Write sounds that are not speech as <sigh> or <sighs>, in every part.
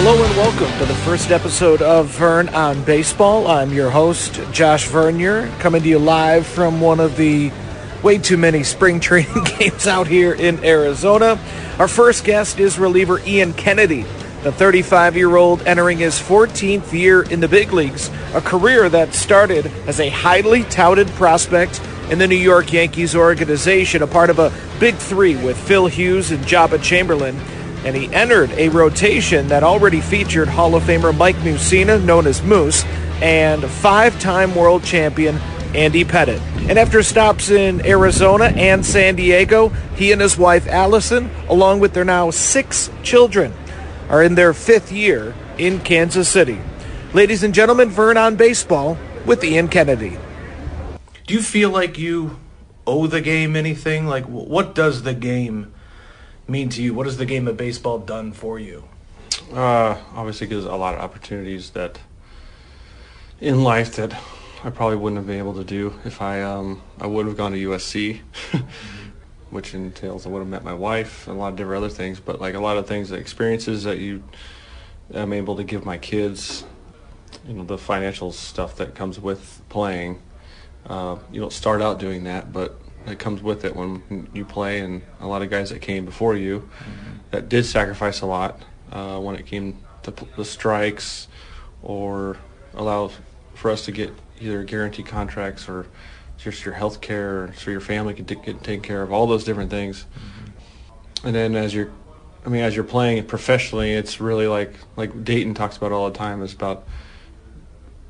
Hello and welcome to the first episode of Vern on Baseball. I'm your host, Josh Vernier, coming to you live from one of the way too many spring <laughs> training games out here in Arizona. Our first guest is reliever Ian Kennedy, the 35 year old entering his 14th year in the big leagues, a career that started as a highly touted prospect in the New York Yankees organization, a part of a big three with Phil Hughes and Joba Chamberlain and he entered a rotation that already featured Hall of Famer Mike Mussina, known as Moose, and five time world champion Andy Pettitte. And after stops in Arizona and San Diego, he and his wife Allison, along with their now six children, are in their fifth year in Kansas City. Ladies and gentlemen, Vern on Baseball with Ian Kennedy. Do you feel like you owe the game anything? Like, what does the game mean to you? What has the game of baseball done for you? Uh, obviously, gives a lot of opportunities that in life that I probably wouldn't have been able to do if I um, I would have gone to USC, <laughs> which entails I would have met my wife and a lot of different other things. But like a lot of things, experiences that you I'm able to give my kids, you know, the financial stuff that comes with playing. Uh, you don't start out doing that, but that comes with it when you play, and a lot of guys that came before you mm-hmm. that did sacrifice a lot uh, when it came to the strikes or allow for us to get either guaranteed contracts or just your health care so your family t- get taken care of all those different things mm-hmm. and then as you're i mean as you're playing professionally it's really like like dayton talks about all the time it's about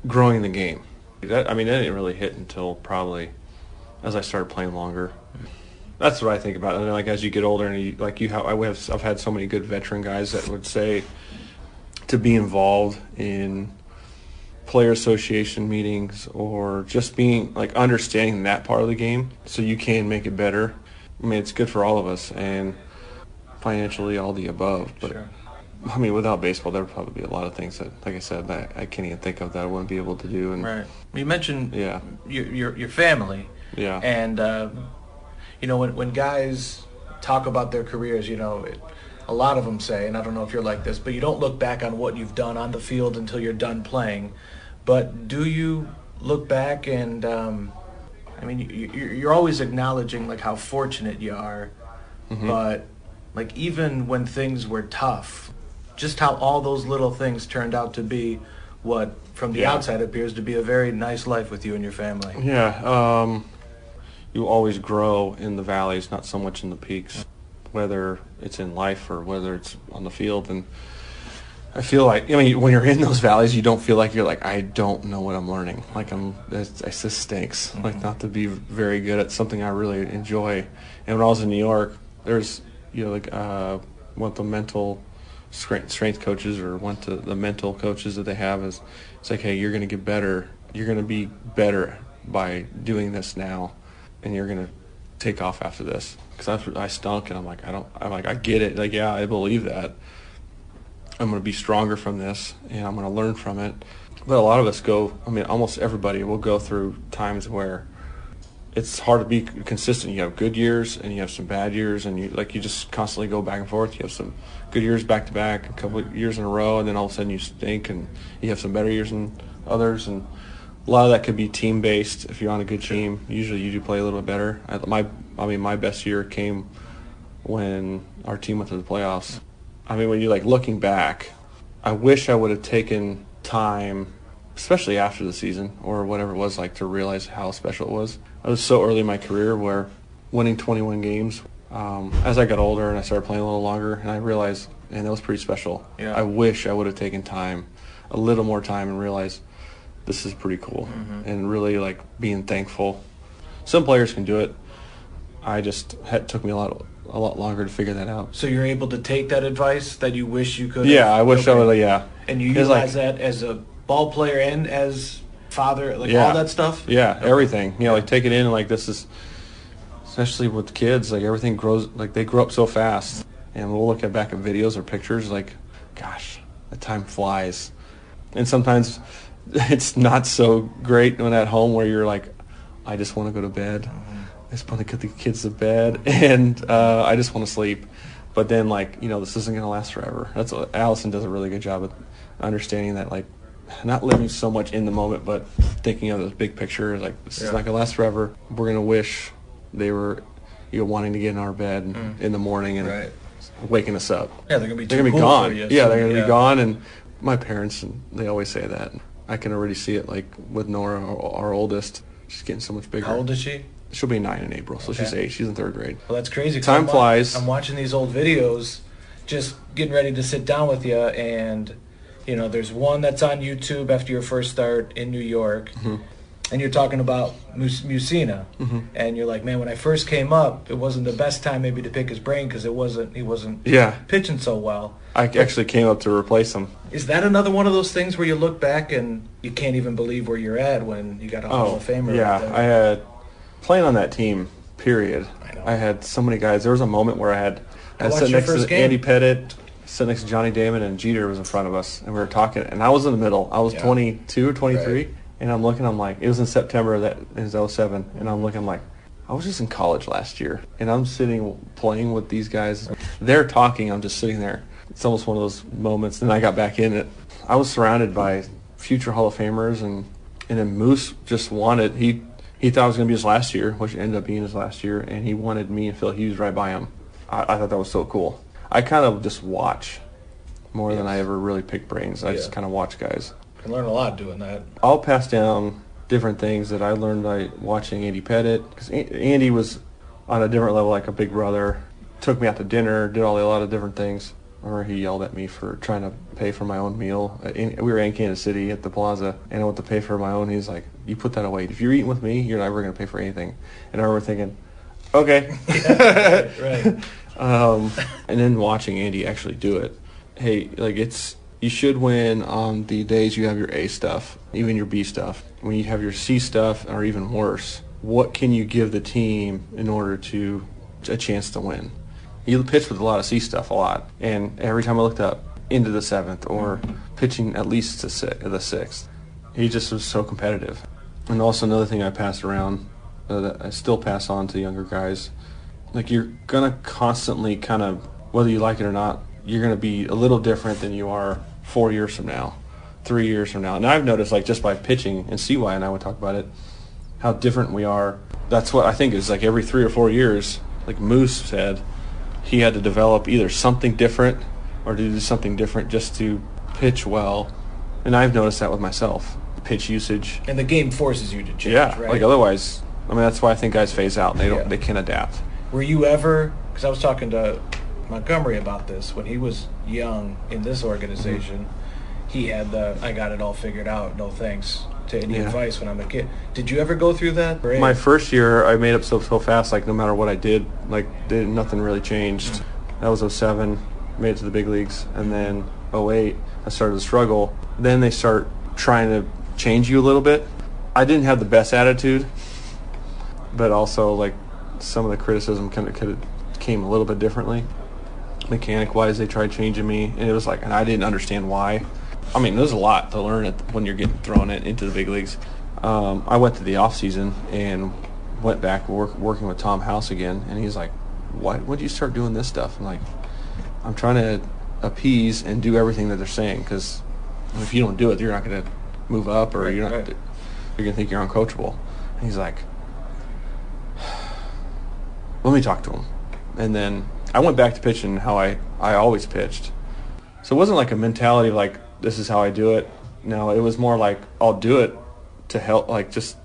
growing the game that i mean that didn't really hit until probably as I started playing longer. That's what I think about. And like as you get older, and you, like you have, I have, I've had so many good veteran guys that would say to be involved in player association meetings or just being like understanding that part of the game so you can make it better. I mean, it's good for all of us and financially all the above. But sure. I mean, without baseball, there would probably be a lot of things that, like I said, that I can't even think of that I wouldn't be able to do. And right. You mentioned yeah. your your, your family. Yeah. And uh, you know, when when guys talk about their careers, you know, it, a lot of them say, and I don't know if you're like this, but you don't look back on what you've done on the field until you're done playing. But do you look back and, um, I mean, you, you're always acknowledging like how fortunate you are, mm-hmm. but like even when things were tough, just how all those little things turned out to be what from the yeah. outside appears to be a very nice life with you and your family. Yeah. Um, you always grow in the valleys, not so much in the peaks, whether it's in life or whether it's on the field. And I feel like, I mean, when you're in those valleys, you don't feel like you're like, I don't know what I'm learning. Like I'm, it, it just stinks. Mm-hmm. Like not to be very good at something I really enjoy. And when I was in New York, there's, you know, like uh, one of the mental strength, strength coaches or one to the mental coaches that they have is, it's like, hey, you're going to get better. You're going to be better by doing this now and you're to take off after this. Because I, I stunk and I'm like I don't I'm like I get it. Like yeah I believe that. I'm to be stronger from this and I'm to learn from it. But a lot of us go I mean almost everybody will go through times where it's hard to be consistent. You have good years and you have some bad years and you like you just constantly go back and forth. You have some good years back to back a couple years in a row and then all of a sudden you stink and you have some better years than others and a lot of that could be team based. If you're on a good team, usually you do play a little bit better. I, my, I mean, my best year came when our team went to the playoffs. I mean, when you're like looking back, I wish I would have taken time, especially after the season or whatever it was like, to realize how special it was. I was so early in my career where winning 21 games. Um, as I got older and I started playing a little longer, and I realized, and that was pretty special. Yeah. I wish I would have taken time, a little more time, and realized this is pretty cool Mm-hmm. and really like being thankful. Some players can do it. I just had, took me a lot a lot longer to figure that out. So you're able to take that advice that you wish you could. Yeah, I wish I would. Yeah, And you utilize like- that as a ball player and as father, like Yeah. all that stuff. Yeah, everything. You know, like take it in like this is, especially with kids, like everything grows, like they grow up so fast. And we'll look at back at videos or pictures, like, gosh, the time flies. And sometimes <laughs> it's not so great when at home where you're like, I just want to go to bed. I just want to get the kids to bed, <laughs> and uh, I just want to sleep. But then, like, you know, this isn't going to last forever. That's what Allison does a really good job of understanding that, like, not living so much in the moment, but thinking of the big picture. Like, this is not going to last forever. We're going to wish they were, you know, wanting to get in our bed in the morning and Right. waking us up. Yeah, they're gonna be. They're too gonna be cool gone. Yeah, they're gonna yeah. be gone. And my parents, and they always say that. I can already see it, like with Nora, our, our oldest. She's getting so much bigger. How old is she? She'll be nine in April, so she's eight. She's in third grade. Well, that's crazy. Time I'm flies. I'm watching these old videos, just getting ready to sit down with you, and you know, there's one that's on YouTube after your first start in New York, Mm-hmm. And you're talking about Mus- Mussina, mm-hmm. and you're like, man, when I first came up, it wasn't the best time maybe to pick his brain because it wasn't he wasn't Yeah, pitching so well. I actually came up to replace him. Is that another one of those things where you look back and you can't even believe where you're at when you got a Hall of oh, Famer? Oh, yeah. right? I had playing on that team. Period. I know. I had so many guys. There was a moment where I had I watched sat next to game. Andy Pettitte, sit next to Johnny Damon, and Jeter was in front of us, and we were talking. And I was in the middle. I was Yeah. 22 or 23, Right. And I'm looking. I'm like, it was in September of that is 07, and I'm looking I'm like. I was just in college last year, and I'm sitting playing with these guys. They're talking. I'm just sitting there. It's almost one of those moments. Then I got back in it. I was surrounded by future Hall of Famers, and and then Moose just wanted he he thought it was going to be his last year, which ended up being his last year, and he wanted me and Phil Hughes right by him. I, I thought that was so cool. I kind of just watch more than I ever really pick brains. I just kind of watch guys. Can learn a lot doing that. I'll pass down different things that I learned by watching Andy Pettitte because Andy was on a different level, like a big brother. Took me out to dinner, did all a lot of different things. Or he yelled at me for trying to pay for my own meal. Uh, we were in Kansas City at the Plaza, and I went to pay for my own. He's like, "You put that away. If you're eating with me, you're never going to pay for anything." And I remember thinking, "Okay." <laughs> Right. <laughs> um, and then watching Andy actually do it. Hey, like it's you should win on the days you have your A stuff, even your B stuff. When you have your C stuff, or even worse, what can you give the team in order to a chance to win? He pitched with a lot of C stuff a lot, and every time I looked up into the seventh or pitching at least to si- the sixth, he just was so competitive. And also another thing I passed around uh, that I still pass on to younger guys like you're gonna constantly kind of whether you like it or not you're gonna be a little different than you are four years from now three years from now and i've noticed like just by pitching and CY and i would talk about it how different we are that's what i think is like every three or four years like moose said he had to develop either something different or to do something different just to pitch well and i've noticed that with myself pitch usage And the game forces you to change, yeah right? like otherwise i mean that's why i think guys phase out and they don't Yeah. they can't adapt Were you ever? Because I was talking to Montgomery about this when he was young in this organization. He had the "I got it all figured out, no thanks" to any Yeah. advice when I'm a kid. Did you ever go through that? Or- My first year, I made up so so fast. Like no matter what I did, like did, nothing really changed. Mm. That was 07, made it to the big leagues, and then 08, I started to struggle. Then they start trying to change you a little bit. I didn't have the best attitude, but also like some of the criticism kind of came a little bit differently. Mechanic wise, they tried changing me, and it was like, and I didn't understand why. I mean, there's a lot to learn at, when you're getting thrown in, into the big leagues. Um, I went to the off season and went back work, working with Tom House again, and he's like, "Why? Why'd you start doing this stuff?" I'm like, "I'm trying to appease and do everything that they're saying because if you don't do it, you're not going to move up, or Right, you're not. right. You're going to think you're uncoachable." And he's like, "Let me talk to him," and then I went back to pitching how I I always pitched. So it wasn't like a mentality of like this is how I do it. No, it was more like I'll do it to help, like just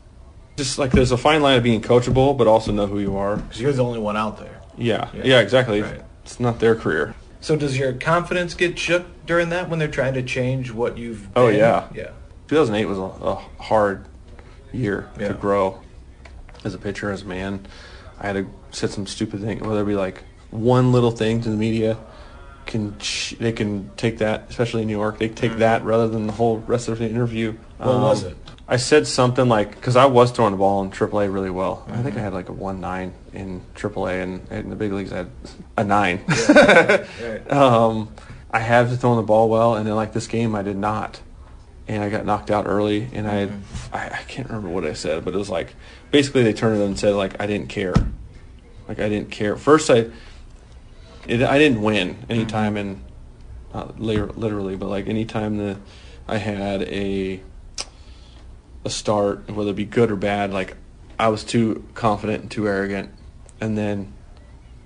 just like there's a fine line of being coachable, but also know who you are. Because you're the only one out there. Yeah, Yeah. yeah, exactly. Right. It's not their career. So does your confidence get shook during that when they're trying to change what you've? Oh, yeah. yeah. 2008 was a, a hard year Yeah. to grow as a pitcher, as a man. I had to said some stupid thing, whether it be like one little thing to the media, can they can take that, especially in New York, they take that rather than the whole rest of the interview. Mm-hmm. What was Um, it? I said something like because I was throwing the ball in AAA really well. I Mm-hmm. think I had like a one nine in AAA, and in the big leagues I had a nine. <laughs> Right. um, I have thrown the ball well, and then like this game I did not, and I got knocked out early, and I, Mm-hmm. I I can't remember what I said, but it was like basically they turned it and said like I didn't care, like I didn't care. First I, it, I didn't win anytime mm-hmm. in, not literally, but like anytime that I had a, a start, whether it be good or bad, like I was too confident and too arrogant, and then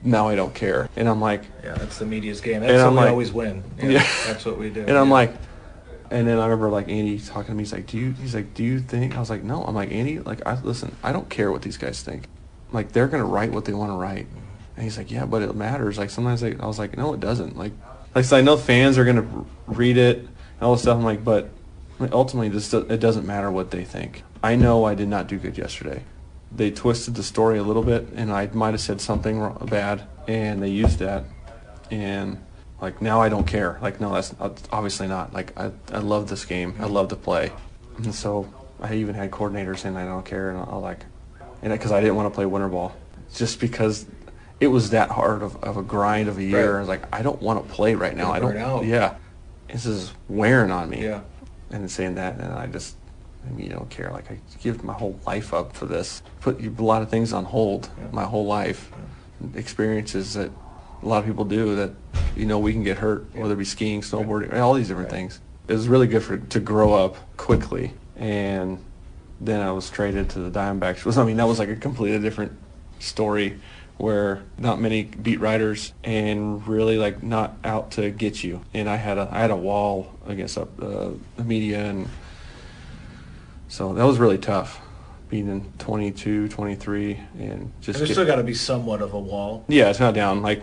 now I don't care, and I'm like. Yeah, that's the media's game. That's how we like- always win. Yeah, Yeah. that's what we do. And I'm yeah. like, and then I remember like Andy talking to me. He's like, "Do you?" He's like, "Do you think?" I was like, "No." I'm like, Andy, like, I listen. I don't care what these guys think. Like, they're gonna write what they want to write. And he's like, "Yeah, but it matters." Like sometimes I was like, "No, it doesn't." Like, like so I know fans are gonna read it and all this stuff. I'm like, but ultimately, this it doesn't matter what they think. I know I did not do good yesterday. They twisted the story a little bit, and I might have said something bad, and they used that and like now I don't care. Like no, that's that's obviously not. Like I, I love this game. I love to play, and so I even had coordinators saying I don't care, and I like, and because I didn't want to play winter ball, just because it was that hard of, of a grind of a year. Right. I was like, I don't want to play right now. I don't. out. Yeah, this is wearing on me. Yeah. and saying that, and I just. I mean, you don't care. Like I give my whole life up for this. Put a lot of things on hold. My whole life, experiences that a lot of people do that you know we can get hurt, whether it be skiing, snowboarding, all these different things. It was really good for to grow up quickly, and then I was traded to the Diamondbacks. Was I mean that was like a completely different story, where not many beat writers and really like not out to get you. And I had a I had a wall against uh, the media, and so that was really tough. Being in 22, 23, and just And there's still got to be somewhat of a wall. yeah, it's not down. Like,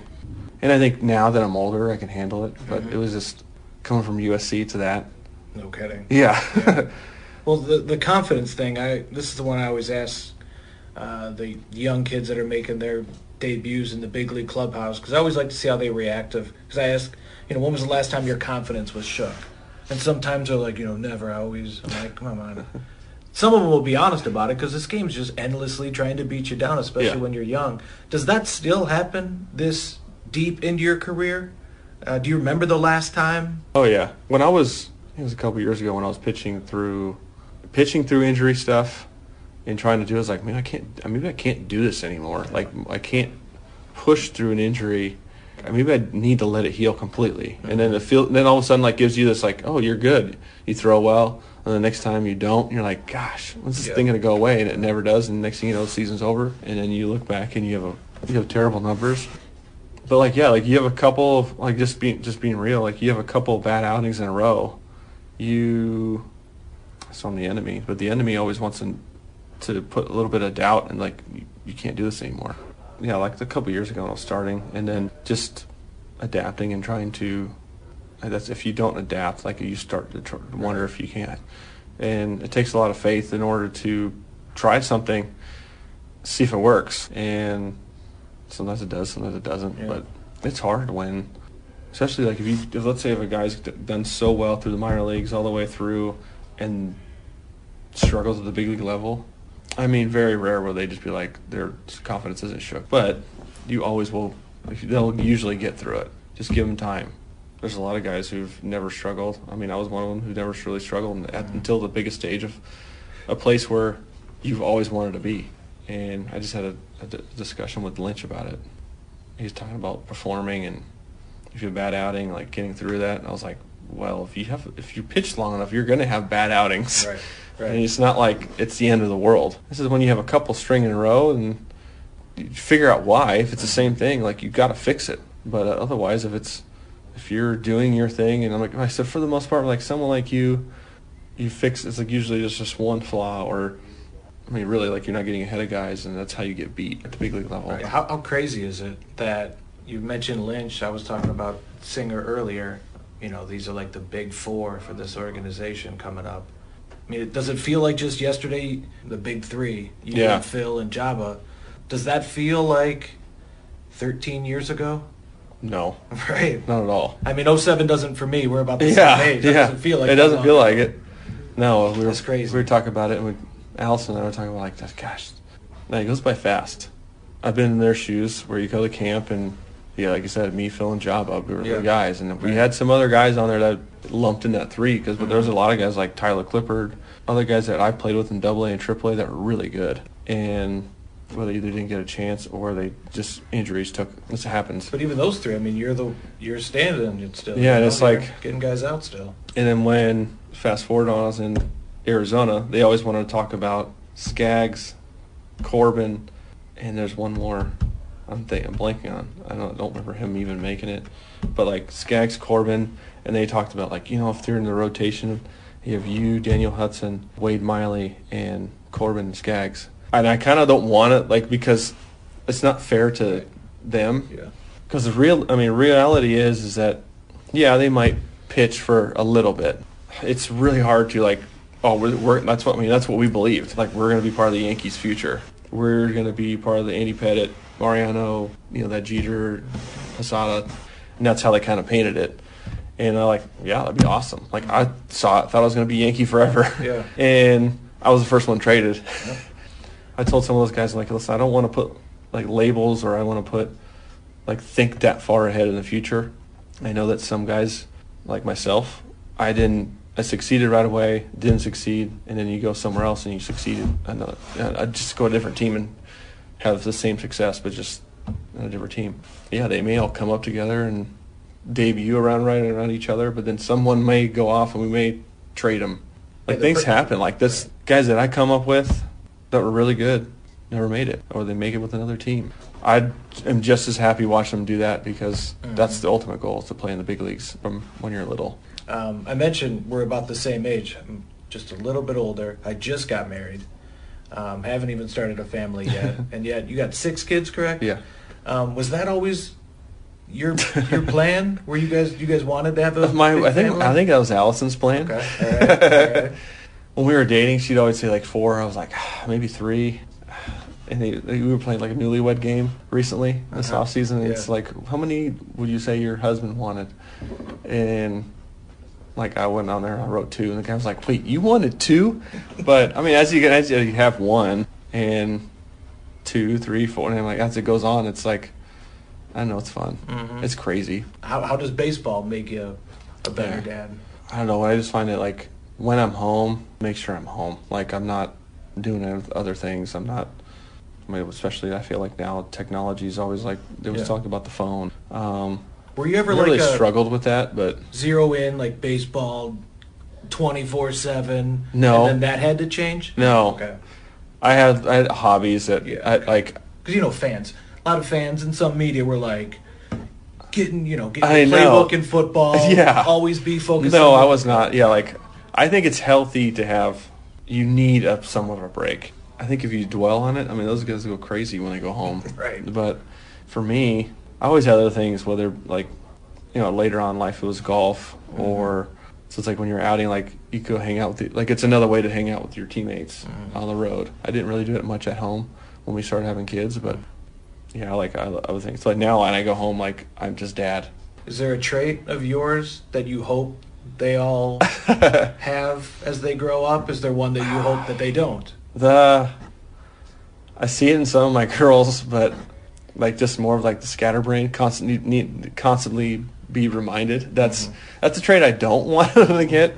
and I think now that I'm older, I can handle it. But Mm-hmm. it was just coming from USC to that. No kidding. Yeah. <laughs> Well, the the confidence thing, I this is the one I always ask uh, the young kids that are making their debuts in the big league clubhouse because I always like to see how they react. Of because I ask, you know, when was the last time your confidence was shook? And sometimes they're like, you know, never. I always. I'm like, come on. Some of them will be honest about it because this game's just endlessly trying to beat you down, especially Yeah. when you're young. Does that still happen this deep into your career? Uh, do you remember the last time? oh yeah. When I was, it was a couple years ago when I was pitching through, pitching through injury stuff, and trying to do. it, I was like, man, I can't. I Maybe I can't do this anymore. Like I can't push through an injury. I- Maybe I need to let it heal completely, and then the feel. Then all of a sudden, like gives you this like, oh, you're good. You throw well, and the next time you don't, you're like, gosh, when's this Yeah. thing gonna go away? And it never does. And next thing you know, the season's over, and then you look back and you have a you have terrible numbers. But like yeah, like you have a couple of like just being just being real, like you have a couple of bad outings in a row. You it's on the enemy, but the enemy always wants to, to put a little bit of doubt and like you, you can't do this anymore. Yeah, like a couple years ago when I was starting, and then just adapting and trying to. That's if you don't adapt, like you start to tr- wonder if you can, and it takes a lot of faith in order to try something, see if it works, and sometimes it does, sometimes it doesn't. Yeah. But it's hard when, especially like if you, if, let's say if a guy's done so well through the minor leagues all the way through, and struggles at the big league level, I mean, very rare where they just be like their confidence isn't shook, but you always will. They'll usually get through it. Just give them time. There's a lot of guys who've never struggled. I mean, I was one of them who never really struggled at, until the biggest stage of a place where you've always wanted to be. And I just had a, discussion with Lynch about it. He's talking about performing and if you have a bad outing, like getting through that. And I was like, well, if you have, if you pitch long enough, you're going to have bad outings. Right, <laughs> right. And it's not like it's the end of the world. This is when you have a couple string in a row and you figure out why. If it's the same thing, like you got to fix it. But uh, otherwise, if it's if you're doing your thing, and I'm like I said, for the most part, like someone like you, you fix. It's like usually just just one flaw, or I mean, really, like you're not getting ahead of guys, and that's how you get beat at the big league level. Right. How, how crazy is it that you mentioned Lynch? I was talking about Singer earlier. You know, these are like the big four for this organization coming up. I mean, does it feel like just yesterday, the big three, you Yeah. and Phil and Joba? Does that feel like 13 years ago? No, <laughs> Right. not at all. I mean, 07 doesn't for me. We're about the Yeah, same age. That yeah. doesn't feel like it doesn't feel like it. No, we were That's crazy. We were talking about it, and we, Allison and I were talking about like, gosh, man, it goes by fast. I've been in their shoes where you go to camp and yeah, like you said, me, Phil, and Joba, we were Yeah. the guys, and we had some other guys on there that lumped in that three because mm-hmm. there was a lot of guys like Tyler Clippard, other guys that I played with in Double A and Triple A that were really good, and well, they either didn't get a chance or they just injuries took. This happens. But even those three, I mean, you're the you're standing it still. Yeah, you and know, it's you're like- getting guys out still. And then when fast forward on, I was in Arizona. They always wanted to talk about Skaggs, Corbin, and there's one more. I'm thinking, I'm blanking on. I don't, don't remember him even making it, but like Skaggs, Corbin, and they talked about like you know if they're in the rotation, you have you, Daniel Hudson, Wade Miley, and Corbin and Skaggs. And I kind of don't want it like because it's not fair to them. Yeah. Because the real, I mean, reality is, is that, yeah, they might pitch for a little bit. It's really hard to like, oh, we're, we're that's what I mean. That's what we believed. Like we're going to be part of the Yankees' future. We're going to be part of the Andy Pettitte, Mariano, you know, that Jeter, Posada, and that's how they kind of painted it. And I like, yeah, that'd be awesome. Like I saw it, thought I was going to be Yankee forever. Yeah. <laughs> and I was the first one traded. <laughs> I told some of those guys, like, listen, I don't want to put like labels or I want to put like think that far ahead in the future. I know that some guys, like myself, I didn't. I succeeded right away, didn't succeed, and then you go somewhere else and you succeeded. Another, I just go to a different team and have the same success, but just in a different team. Yeah, they may all come up together and debut around right around each other, but then someone may go off and we may trade them. Like Yeah, things fir- happen. Like this guys that I come up with that were really good never made it, or they make it with another team. I am just as happy watching them do that because Mm-hmm. that's the ultimate goal is to play in the big leagues from when you're little. Um, I mentioned we're about the same age. I'm just a little bit older. I just got married. Um, haven't even started a family <laughs> yet, and yet you got six kids, correct? Yeah. Um, was that always your your plan? <laughs> Were you guys you guys wanted to have a My, I think family? I think that was Allison's plan. Okay. <laughs> All right. All right. when we were dating, she'd always say like four. I was like, "Ah, <sighs> maybe three. And they, they- we were playing like a newlywed game recently this Uh-huh. off season. And It's Yeah. like, how many would you say your husband wanted? And like I went on there, I wrote two, and the guy was like, "Wait, you wanted two? But I mean, as you as you have one and two, three, four, and like as it goes on, it's like I don't know, it's fun. Mhm. It's crazy. How how does baseball make you a better Yeah. dad? I don't know. I just find it like when I'm home, make sure I'm home. Like I'm not doing other things. I'm not. I mean, especially I feel like now technology is always like they was Yeah. talking about the phone. Um, Were you ever I like really struggled with that, but zero in like baseball, twenty four seven? No. And then that had to change. No. Okay. I had I had hobbies that Yeah. I like. Because you know fans, a lot of fans in some media were like getting you know getting I the know. playbook in football. <laughs> Yeah. Always be focused. No, I was not. Yeah, like I think it's healthy to have. You need a somewhat of a break. I think if you dwell on it, I mean, those guys go crazy when they go home. Right. But for me, I always had other things. Whether like, you know, later on in life it was golf Mm-hmm. or. So it's like when you're outing, like you go hang out with, the, like it's another way to hang out with your teammates Mm-hmm. on the road. I didn't really do it much at home when we started having kids, but yeah, like I, I would think. So like now, when I go home, like I'm just dad. Is there a trait of yours that you hope they all <laughs> have as they grow up? Is there one that you hope that they don't? The I see it in some of my <laughs> girls, but like just more of like the scatterbrain, constantly need constantly be reminded. That's that's a trait I don't <laughs> want them to <laughs> get.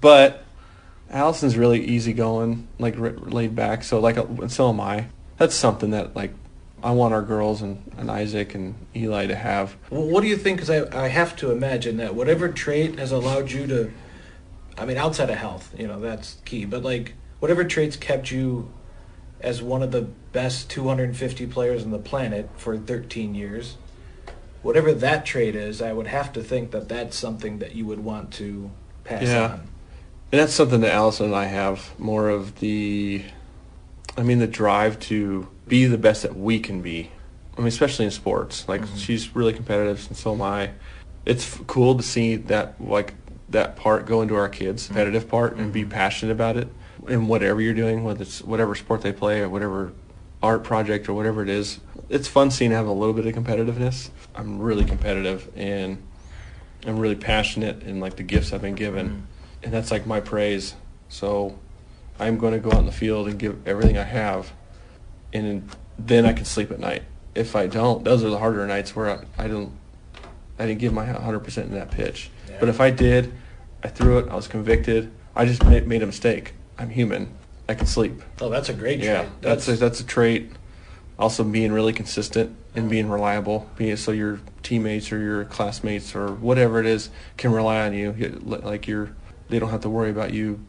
But Allison's really easygoing, like r- laid back. So like, uh, and so am I. That's something that like I want our girls and, and Isaac and Eli to have. Well, what do you think? Because I, I have to imagine that whatever trait has allowed you to, I mean, outside of health, you know, that's key. But like, whatever traits kept you as one of the best 250 players on the planet for 13 years, whatever that trait is, I would have to think that that's something that you would want to pass Yeah. on. And that's something that Allison and I have more of the, I mean, the drive to be the best that we can be. I mean, especially in sports. Like mm-hmm. she's really competitive, and so am I. It's f- cool to see that like that part go into our kids, mm-hmm. competitive part, and be mm-hmm. passionate about it in whatever you're doing, whether it's whatever sport they play or whatever art project or whatever it is. It's fun seeing them have a little bit of competitiveness. I'm really competitive and I'm really passionate in like the gifts I've been given, mm-hmm. and that's like my praise. So I'm going to go out in the field and give everything I have, and then I can sleep at night. If I don't, those are the harder nights where I, I don't, I didn't give my 100% in that pitch. Yeah. But if I did, I threw it. I was convicted. I just made, made a mistake. I'm human. I can sleep. Oh, that's a great trait. Yeah, that's a, that's a trait. Also, being really consistent and being reliable, being so your teammates or your classmates or whatever it is can rely on you. Like you're, they don't have to worry about you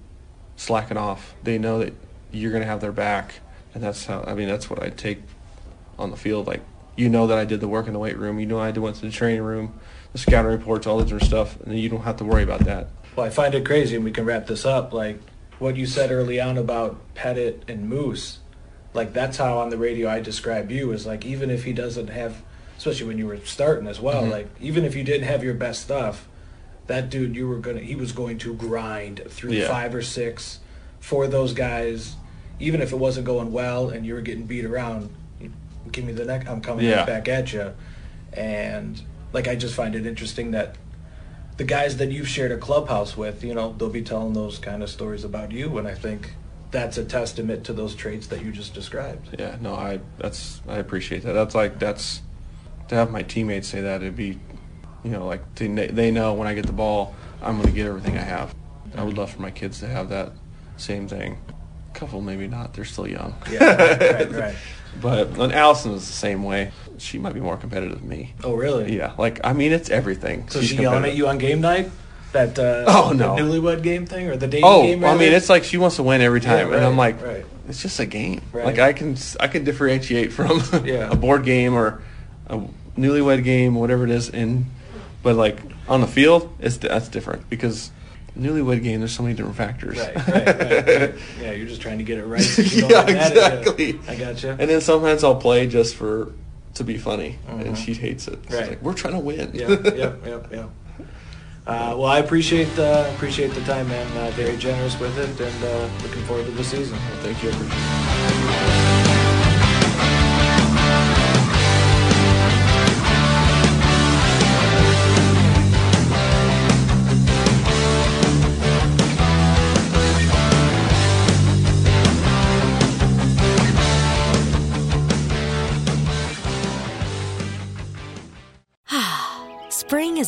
slacking off. They know that you're going to have their back, and that's how. I mean, that's what I take on the field. Like you know that I did the work in the weight room. You know I went to the training room, the scouting reports, all the different stuff, and you don't have to worry about that. Well, I find it crazy, and we can wrap this up. Like what you said early on about Pettitte and Moose, like that's how on the radio I describe you is like even if he doesn't have, especially when you were starting as well, Mhm. like even if you didn't have your best stuff, that dude you were gonna he was going to grind through Yeah. five or six for those guys, even if it wasn't going well and you were getting beat around. Give me the neck. I'm coming Yeah. back at you, and like I just find it interesting that the guys that you've shared a clubhouse with, you know, they'll be telling those kind of stories about you, and I think that's a testament to those traits that you just described. Yeah, no, I that's I appreciate that. That's like that's to have my teammates say that it'd be, you know, like they they know when I get the ball, I'm going to get everything I have. I would love for my kids to have that same thing. A couple maybe not; they're still young. Yeah, right, right, right. <laughs> But and Allison is the same way. She might be more competitive than me. Oh, really? Yeah, like I mean, it's everything. So She's she yelling at you on game night? That uh, Oh, the no. newlywed game thing or the dating Oh, game? I mean, it's like she wants to win every time, and I'm like, right. it's just a game. Right. Like I can I can differentiate from <laughs> Yeah. a board game or a newlywed game, whatever it is, and but like on the field, it's that's different because newlywed game there's so many different factors. Right, right, right, right. <laughs> Yeah, you're just trying to get it right. so you don't yeah, get mad at you. exactly. I gotcha. And then sometimes I'll play just for to be funny, Mhm. and she hates it. She's Right. like, we're trying to win. yeah, yeah, yeah, yeah. Uh, well, I appreciate uh, appreciate the time, man. Uh, very generous with it, and uh, looking forward to the season. Thank you.